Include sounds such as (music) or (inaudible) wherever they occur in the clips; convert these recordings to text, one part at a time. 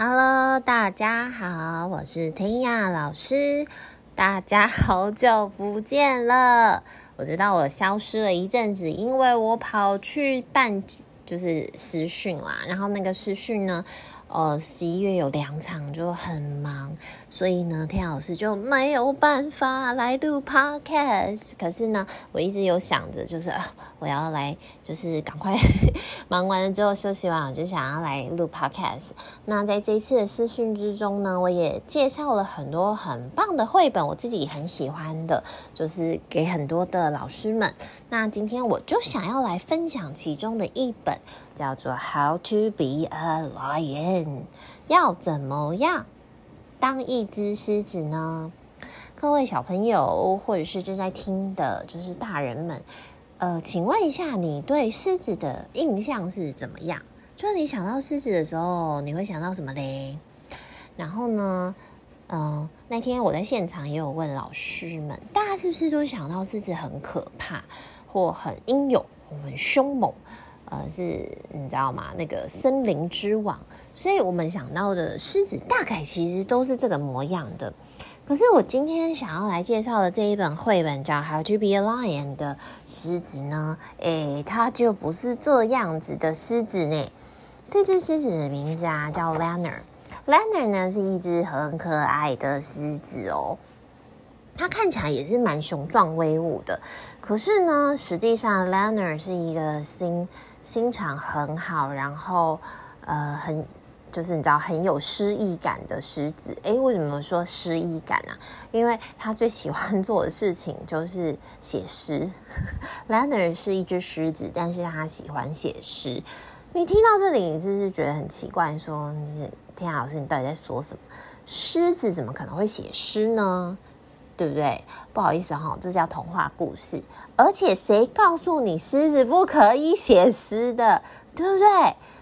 Hello，大家好，我是天雅老师。大家好久不见了，我知道我消失了一阵子，因为我跑去办就是视讯啦，然后那个视讯呢。呃，十一月有两场就很忙，所以呢，天老师就没有办法来录 podcast。可是呢，我一直有想着，就是，我要来，就是赶快 (laughs) 忙完了之后休息完，我就想要来录 podcast。那在这一次的视讯之中呢，我也介绍了很多很棒的绘本，我自己很喜欢的，就是给很多的老师们。那今天我就想要来分享其中的一本。叫做 How to be a lion，要怎么样当一只狮子呢？各位小朋友，或者是正在听的，就是大人们，呃，请问一下，你对狮子的印象是怎么样？就是你想到狮子的时候，你会想到什么嘞？然后呢，嗯、呃，那天我在现场也有问老师们，大家是不是都想到狮子很可怕，或很英勇，很凶猛？呃，是你知道吗？那个森林之王，所以我们想到的狮子大概其实都是这个模样的。可是我今天想要来介绍的这一本绘本叫《How to Be a Lion》的狮子呢，诶，它就不是这样子的狮子呢。这只狮子的名字啊叫 Leonard。Leonard 呢是一只很可爱的狮子哦，它看起来也是蛮雄壮威武的。可是呢，实际上 Leonard 是一个心。心肠很好，然后呃，很就是你知道很有诗意感的狮子。诶，为什么说诗意感啊？因为他最喜欢做的事情就是写诗。(laughs) Leonard 是一只狮子，但是他喜欢写诗。你听到这里，你是不是觉得很奇怪？说，天雅老师，你到底在说什么？狮子怎么可能会写诗呢？对不对？不好意思哈，这叫童话故事。而且谁告诉你狮子不可以写诗的？对不对？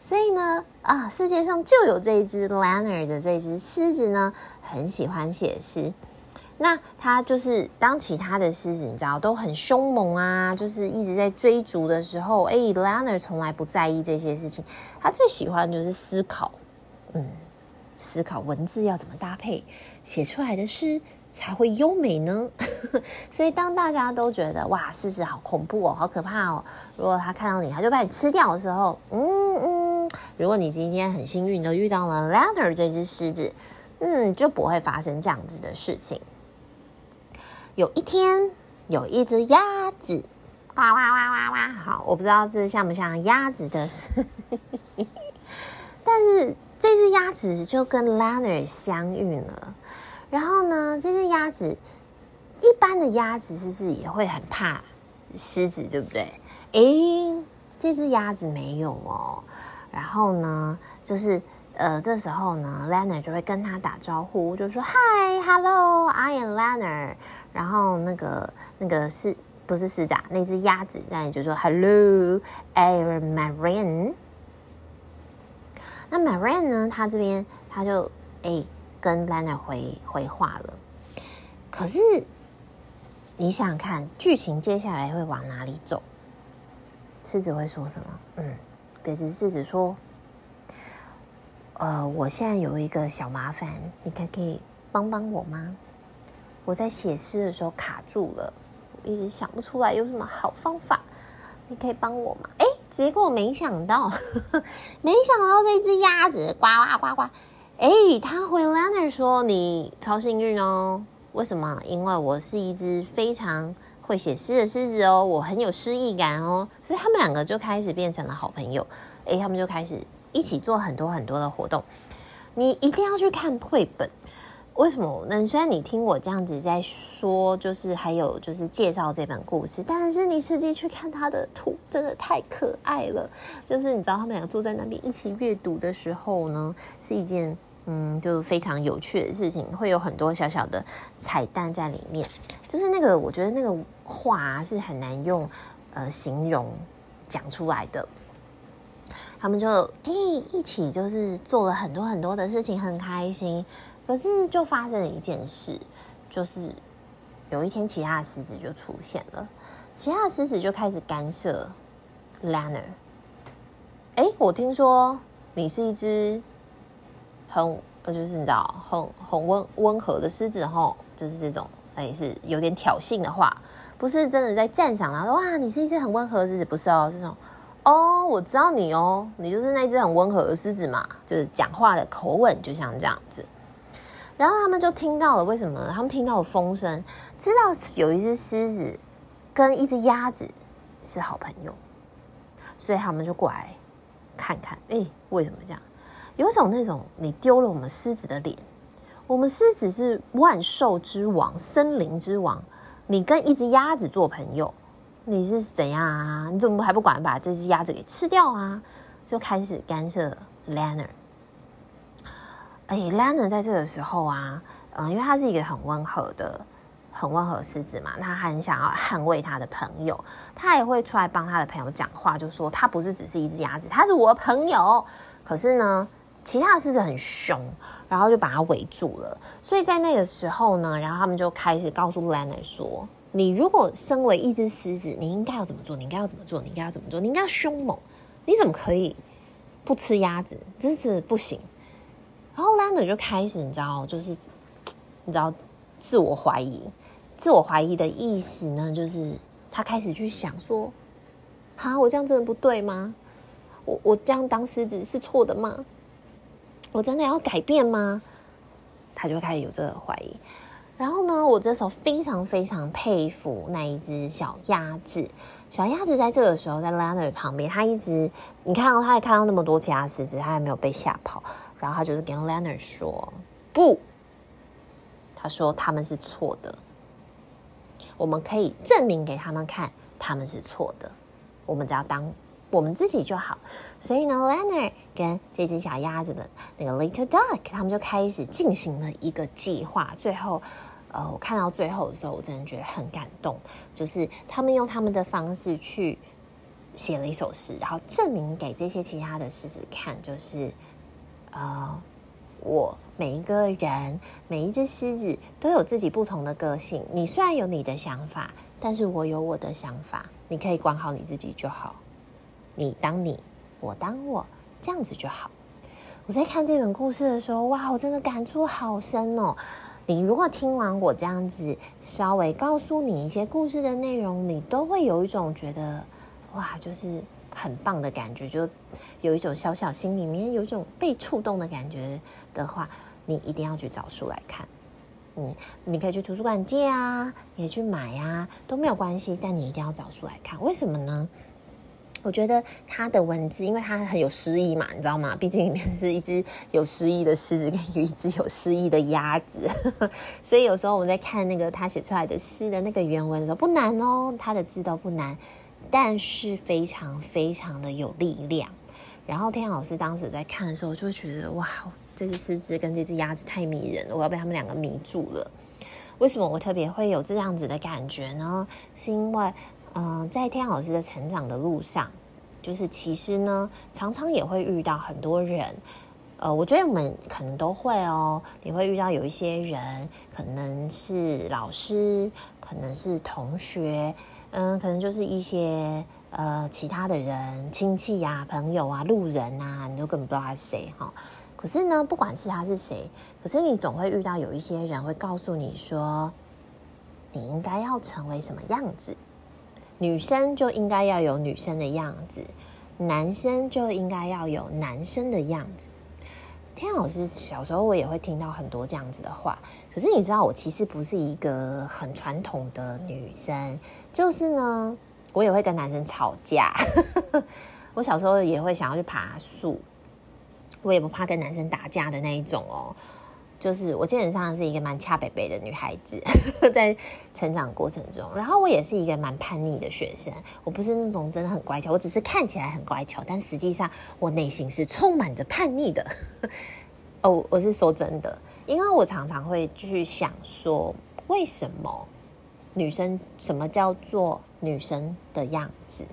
所以呢，啊，世界上就有这一只 l a n e r 的这只狮子呢，很喜欢写诗。那他就是当其他的狮子，你知道都很凶猛啊，就是一直在追逐的时候，哎 l a n e r 从来不在意这些事情。他最喜欢就是思考，嗯，思考文字要怎么搭配，写出来的诗。才会优美呢，(laughs) 所以当大家都觉得哇，狮子好恐怖哦，好可怕哦，如果他看到你，他就把你吃掉的时候，嗯嗯，如果你今天很幸运的遇到了 Leonard 这只狮子，嗯，就不会发生这样子的事情。有一天，有一只鸭子，哇哇哇哇哇，好，我不知道这像不像鸭子的，(laughs) 但是这只鸭子就跟 Leonard 相遇了。然后呢，这只鸭子，一般的鸭子是不是也会很怕狮子，对不对？诶，这只鸭子没有哦。然后呢，就是呃，这时候呢，Lena 就会跟他打招呼，就说：“Hi，Hello，I am Lena。”然后那个那个是不是狮子？那只鸭子，Leonard 就说：“Hello，I am Marian。”那 Marin 呢？他这边他就诶。跟 Leonard 回回话了，可是你想想看，剧情接下来会往哪里走？狮子会说什么？嗯，对，是狮子说：“呃，我现在有一个小麻烦，你可可以帮帮我吗？我在写诗的时候卡住了，我一直想不出来有什么好方法，你可以帮我吗？”哎，结果没想到，(laughs) 没想到这只鸭子呱呱呱呱。哎，他回 Leonard 说：“你超幸运哦，为什么？因为我是一只非常会写诗的狮子哦，我很有诗意感哦，所以他们两个就开始变成了好朋友。哎，他们就开始一起做很多很多的活动。你一定要去看绘本，为什么？那虽然你听我这样子在说，就是还有就是介绍这本故事，但是你实际去看他的图，真的太可爱了。就是你知道，他们俩坐在那边一起阅读的时候呢，是一件。”嗯，就非常有趣的事情，会有很多小小的彩蛋在里面。就是那个，我觉得那个话是很难用呃形容讲出来的。他们就诶一起就是做了很多很多的事情，很开心。可是就发生了一件事，就是有一天其他的狮子就出现了，其他的狮子就开始干涉 Leonard。诶，我听说你是一只。很呃，就是你知道，很很温温和的狮子吼，就是这种，哎，是有点挑衅的话，不是真的在赞赏他说哇，你是一只很温和的狮子，不是哦，这种哦，我知道你哦，你就是那只很温和的狮子嘛，就是讲话的口吻就像这样子。然后他们就听到了，为什么？他们听到了风声，知道有一只狮子跟一只鸭子是好朋友，所以他们就过来看看，哎，为什么这样？有种那种你丢了我们狮子的脸，我们狮子是万兽之王、森林之王，你跟一只鸭子做朋友，你是怎样啊？你怎么还不管把这只鸭子给吃掉啊？就开始干涉 Leonard。哎，Leonard 在这个时候啊，嗯，因为他是一个很温和的、很温和狮子嘛，他很想要捍卫他的朋友，他也会出来帮他的朋友讲话，就说他不是只是一只鸭子，他是我的朋友。可是呢，其他的狮子很凶，然后就把他围住了。所以在那个时候呢，然后他们就开始告诉 Leonard 说：“你如果身为一只狮子，你应该要怎么做？你应该要怎么做？你应该要怎么做？你应该要凶猛。你怎么可以不吃鸭子？真是不行。”然后 Leonard 就开始，你知道，就是你知道，自我怀疑。自我怀疑的意思呢，就是他开始去想说：“哈，我这样真的不对吗？我我这样当狮子是错的吗？我真的要改变吗？”他就开始有这个怀疑。然后呢，我这时候非常非常佩服那一只小鸭子。小鸭子在这个时候在 Leonard 旁边，他一直你看到，他也看到那么多其他狮子，他还没有被吓跑。然后他就是跟 Leonard 说：“不，他说他们是错的。我们可以证明给他们看，他们是错的。我们只要当我们自己就好。所以呢，Leonard 跟这只小鸭子的那个 Little Duck，他们就开始进行了一个计划。最后，呃，我看到最后的时候，我真的觉得很感动。就是他们用他们的方式去写了一首诗，然后证明给这些其他的狮子看，就是。”呃，我每一个人，每一只狮子都有自己不同的个性。你虽然有你的想法，但是我有我的想法。你可以管好你自己就好。你当你，我当我，这样子就好。我在看这本故事的时候，哇，我真的感触好深哦。你如果听完我这样子，稍微告诉你一些故事的内容，你都会有一种觉得，哇，就是。很棒的感觉，就有一种小小心里面有一种被触动的感觉的话，你一定要去找书来看。嗯，你可以去图书馆借啊，也去买啊，都没有关系。但你一定要找书来看，为什么呢？我觉得它的文字，因为它很有诗意嘛，你知道吗？毕竟里面是一只有诗意的狮子跟有一只有诗意的鸭子，(laughs) 所以有时候我们在看那个他写出来的诗的那个原文的时候，不难哦，他的字都不难。但是非常非常的有力量。然后天老师当时在看的时候，就会觉得哇，这只狮子跟这只鸭子太迷人了，我要被他们两个迷住了。为什么我特别会有这样子的感觉呢？是因为，嗯、在天老师的成长的路上，就是其实呢，常常也会遇到很多人。呃，我觉得我们可能都会哦，你会遇到有一些人，可能是老师，可能是同学，嗯，可能就是一些呃其他的人，亲戚呀、朋友啊、路人啊，你都根本不知道他是谁哈。可是呢，不管是他是谁，可是你总会遇到有一些人会告诉你说，你应该要成为什么样子，女生就应该要有女生的样子，男生就应该要有男生的样子。天老师小时候我也会听到很多这样子的话，可是你知道我其实不是一个很传统的女生，就是呢，我也会跟男生吵架。(laughs) 我小时候也会想要去爬树，我也不怕跟男生打架的那一种哦。就是我基本上是一个蛮恰北北的女孩子，(laughs) 在成长过程中，然后我也是一个蛮叛逆的学生。我不是那种真的很乖巧，我只是看起来很乖巧，但实际上我内心是充满着叛逆的。(laughs) 哦，我是说真的，因为我常常会去想说，为什么女生，什么叫做女生的样子？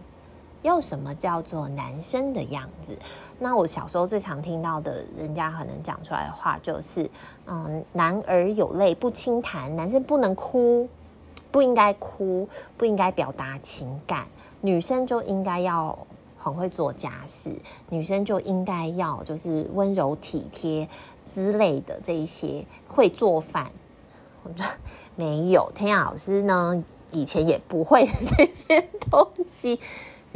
有什么叫做男生的样子？那我小时候最常听到的人家可能讲出来的话就是，嗯，男儿有泪不轻弹，男生不能哭，不应该哭，不应该表达情感，女生就应该要很会做家事，女生就应该要就是温柔体贴之类的这一些，会做饭。我觉得没有，天雅老师呢，以前也不会 (laughs) 这些东西。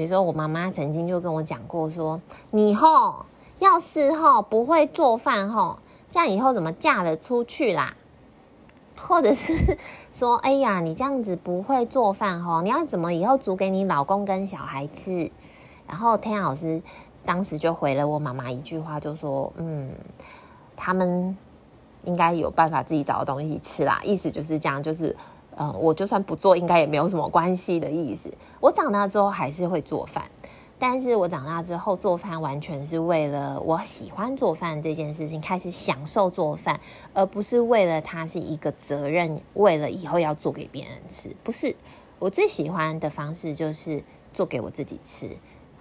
比如说，我妈妈曾经就跟我讲过说，说你吼要是吼不会做饭吼，这样以后怎么嫁得出去啦？或者是说，哎呀，你这样子不会做饭吼，你要怎么以后煮给你老公跟小孩吃？然后天老师当时就回了我妈妈一句话，就说，嗯，他们应该有办法自己找到东西吃啦，意思就是这样，就是。嗯，我就算不做，应该也没有什么关系的意思。我长大之后还是会做饭，但是我长大之后做饭完全是为了我喜欢做饭这件事情，开始享受做饭，而不是为了它是一个责任，为了以后要做给别人吃。不是，我最喜欢的方式就是做给我自己吃。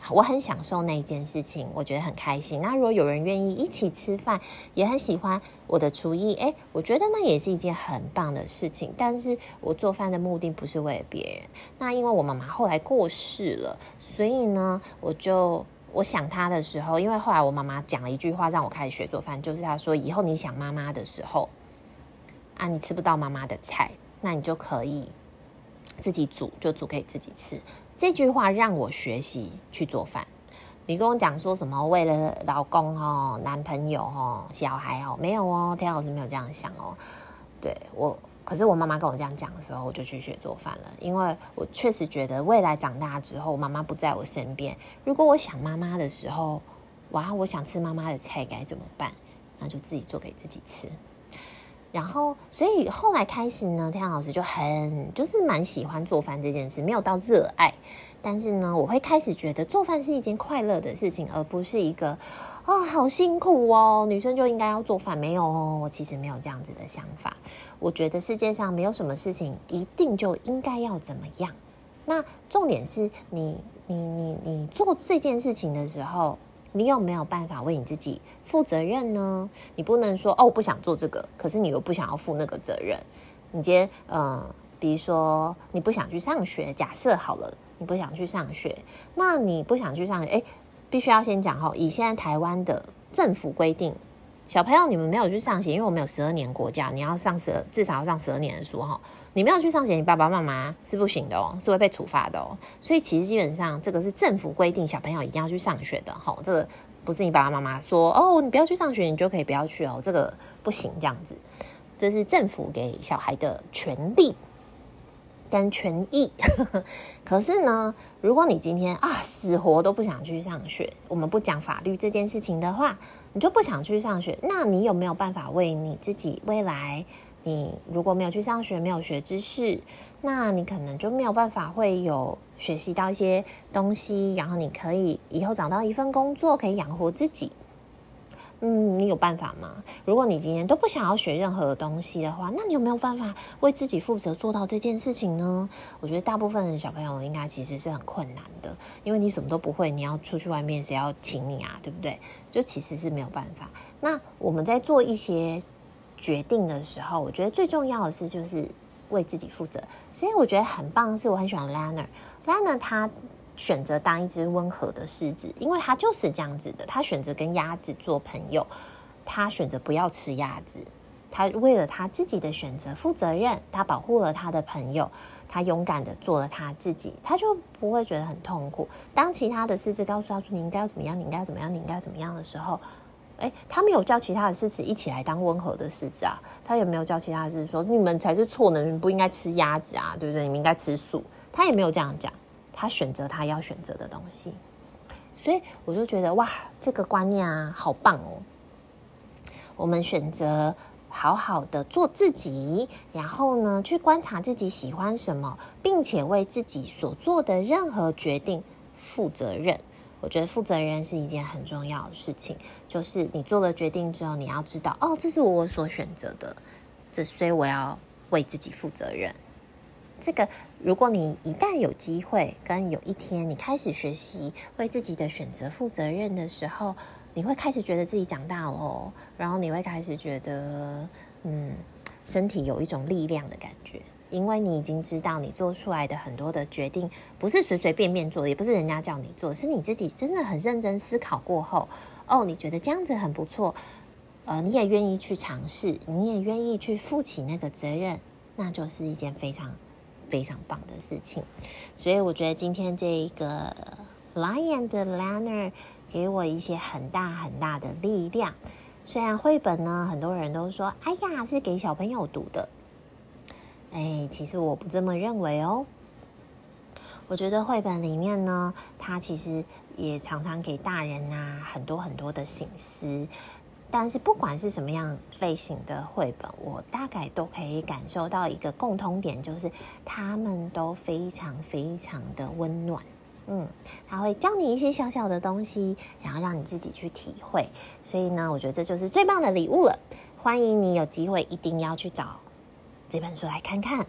我很享受那一件事情，我觉得很开心。那如果有人愿意一起吃饭，也很喜欢我的厨艺，诶，我觉得那也是一件很棒的事情。但是我做饭的目的不是为了别人。那因为我妈妈后来过世了，所以呢，我就我想她的时候，因为后来我妈妈讲了一句话，让我开始学做饭，就是她说：以后你想妈妈的时候，啊，你吃不到妈妈的菜，那你就可以自己煮，就煮给自己吃。这句话让我学习去做饭。你跟我讲说什么为了老公哦、男朋友哦、小孩哦，没有哦，田老师没有这样想哦。对我，可是我妈妈跟我这样讲的时候，我就去学做饭了，因为我确实觉得未来长大之后，妈妈不在我身边，如果我想妈妈的时候，哇，我想吃妈妈的菜该怎么办？那就自己做给自己吃。然后，所以后来开始呢，弹雅老师就很就是蛮喜欢做饭这件事，没有到热爱，但是呢，我会开始觉得做饭是一件快乐的事情，而不是一个啊、哦、好辛苦哦，女生就应该要做饭。没有哦，我其实没有这样子的想法。我觉得世界上没有什么事情一定就应该要怎么样。那重点是你你你你做这件事情的时候。你有没有办法为你自己负责任呢？你不能说哦，我不想做这个，可是你又不想要负那个责任。你今天，呃，比如说你不想去上学，假设好了，你不想去上学，那你不想去上学，哎，必须要先讲哦，以现在台湾的政府规定。小朋友，你们没有去上学，因为我们有十二年国教，你要上十至少要上十二年的书哈。你没有去上学，你爸爸妈妈是不行的哦，是会被处罚的哦。所以其实基本上这个是政府规定，小朋友一定要去上学的哈。这个不是你爸爸妈妈说哦，你不要去上学，你就可以不要去哦，这个不行，这样子，这是政府给小孩的权利。跟权益，(laughs) 可是呢，如果你今天啊死活都不想去上学，我们不讲法律这件事情的话，你就不想去上学，那你有没有办法为你自己未来？你如果没有去上学，没有学知识，那你可能就没有办法会有学习到一些东西，然后你可以以后找到一份工作，可以养活自己。嗯，你有办法吗？如果你今天都不想要学任何的东西的话，那你有没有办法为自己负责做到这件事情呢？我觉得大部分的小朋友应该其实是很困难的，因为你什么都不会，你要出去外面，谁要请你啊？对不对？就其实是没有办法。那我们在做一些决定的时候，我觉得最重要的是就是为自己负责。所以我觉得很棒的是，我很喜欢 Leonard，Leonard 他。选择当一只温和的狮子，因为他就是这样子的。他选择跟鸭子做朋友，他选择不要吃鸭子。他为了他自己的选择负责任，他保护了他的朋友，他勇敢的做了他自己，他就不会觉得很痛苦。当其他的狮子告诉他说：“你应该要怎么样？你应该要怎么样？你应该要怎么样的时候，诶，他没有叫其他的狮子一起来当温和的狮子啊。他也没有叫其他的狮子说：你们才是错的，你们不应该吃鸭子啊，对不对？你们应该吃素。他也没有这样讲。他选择他要选择的东西，所以我就觉得哇，这个观念啊，好棒哦！我们选择好好的做自己，然后呢，去观察自己喜欢什么，并且为自己所做的任何决定负责任。我觉得负责任是一件很重要的事情，就是你做了决定之后，你要知道，哦，这是我所选择的，这所以我要为自己负责任。这个，如果你一旦有机会，跟有一天你开始学习为自己的选择负责任的时候，你会开始觉得自己长大了哦，然后你会开始觉得，嗯，身体有一种力量的感觉。因为你已经知道你做出来的很多的决定不是随随便便做的，也不是人家叫你做，是你自己真的很认真思考过后，哦，你觉得这样子很不错，呃，你也愿意去尝试，你也愿意去负起那个责任，那就是一件非常非常棒的事情。所以我觉得今天这一个 Lion 的 Lanner 给我一些很大很大的力量。虽然绘本呢，很多人都说，哎呀，是给小朋友读的。哎，其实我不这么认为哦。我觉得绘本里面呢，它其实也常常给大人啊很多很多的省思。但是不管是什么样类型的绘本，我大概都可以感受到一个共通点，就是他们都非常非常的温暖。嗯，他会教你一些小小的东西，然后让你自己去体会。所以呢，我觉得这就是最棒的礼物了。欢迎你有机会一定要去找这本书来看看。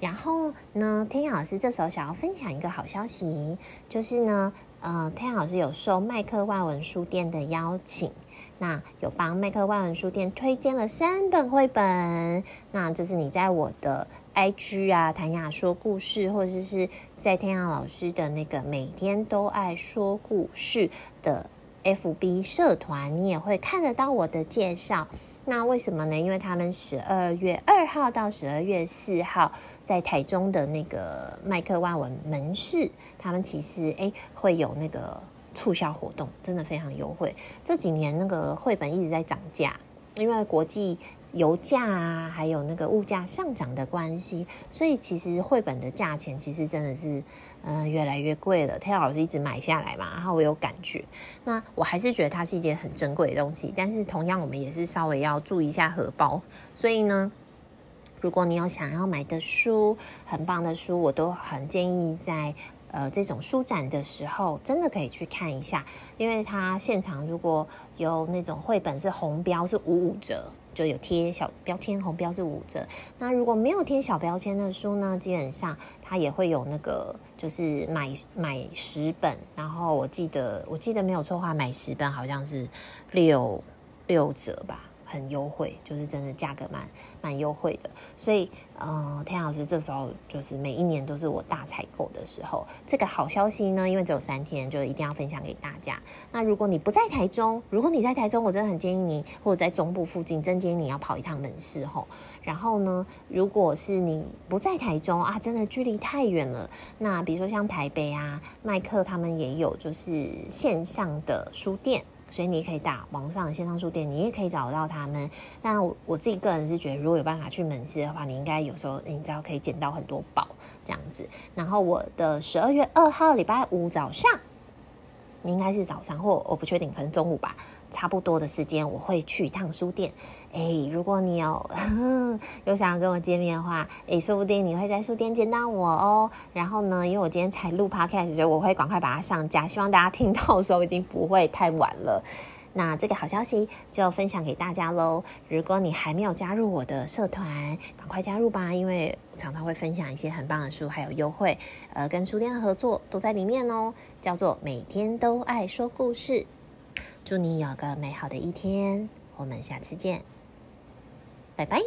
然后呢，天阳老师这时候想要分享一个好消息，就是呢，呃，天阳老师有受麦克外文书店的邀请，那有帮麦克外文书店推荐了三本绘本。那就是你在我的 IG 啊，弹雅说故事，或者是在天阳老师的那个每天都爱说故事的 FB 社团，你也会看得到我的介绍。那为什么呢？因为他们十二月二号到十二月四号在台中的那个麦克万文门市，他们其实诶会有那个促销活动，真的非常优惠。这几年那个绘本一直在涨价，因为国际。油价啊，还有那个物价上涨的关系，所以其实绘本的价钱其实真的是，嗯、呃，越来越贵了。天老师一直买下来嘛，然后我有感觉，那我还是觉得它是一件很珍贵的东西。但是同样，我们也是稍微要注意一下荷包。所以呢，如果你有想要买的书，很棒的书，我都很建议在呃这种书展的时候，真的可以去看一下，因为它现场如果有那种绘本是红标是五五折。就有贴小标签，红标是五折。那如果没有贴小标签的书呢，基本上它也会有那个，就是买买十本，然后我记得我记得没有错话，买十本好像是六六折吧。很优惠，就是真的价格蛮蛮优惠的，所以，呃，天老师这时候就是每一年都是我大采购的时候。这个好消息呢，因为只有三天，就一定要分享给大家。那如果你不在台中，如果你在台中，我真的很建议你，或者在中部附近，真建议你要跑一趟门市吼。然后呢，如果是你不在台中啊，真的距离太远了，那比如说像台北啊，麦克他们也有就是线上的书店。所以你可以打网上的线上书店，你也可以找到他们。但我我自己个人是觉得，如果有办法去门市的话，你应该有时候你知道可以捡到很多宝这样子。然后我的十二月二号礼拜五早上。你应该是早上，或我不确定，可能中午吧，差不多的时间我会去一趟书店。诶，如果你有呵 (laughs) 呵有想要跟我见面的话，诶，说不定你会在书店见到我哦。然后呢，因为我今天才录 podcast，所以我会赶快把它上架，希望大家听到的时候已经不会太晚了。那这个好消息就分享给大家喽！如果你还没有加入我的社团，赶快加入吧，因为我常常会分享一些很棒的书，还有优惠，呃，跟书店的合作都在里面哦，叫做每天都爱说故事。祝你有个美好的一天，我们下次见，拜拜。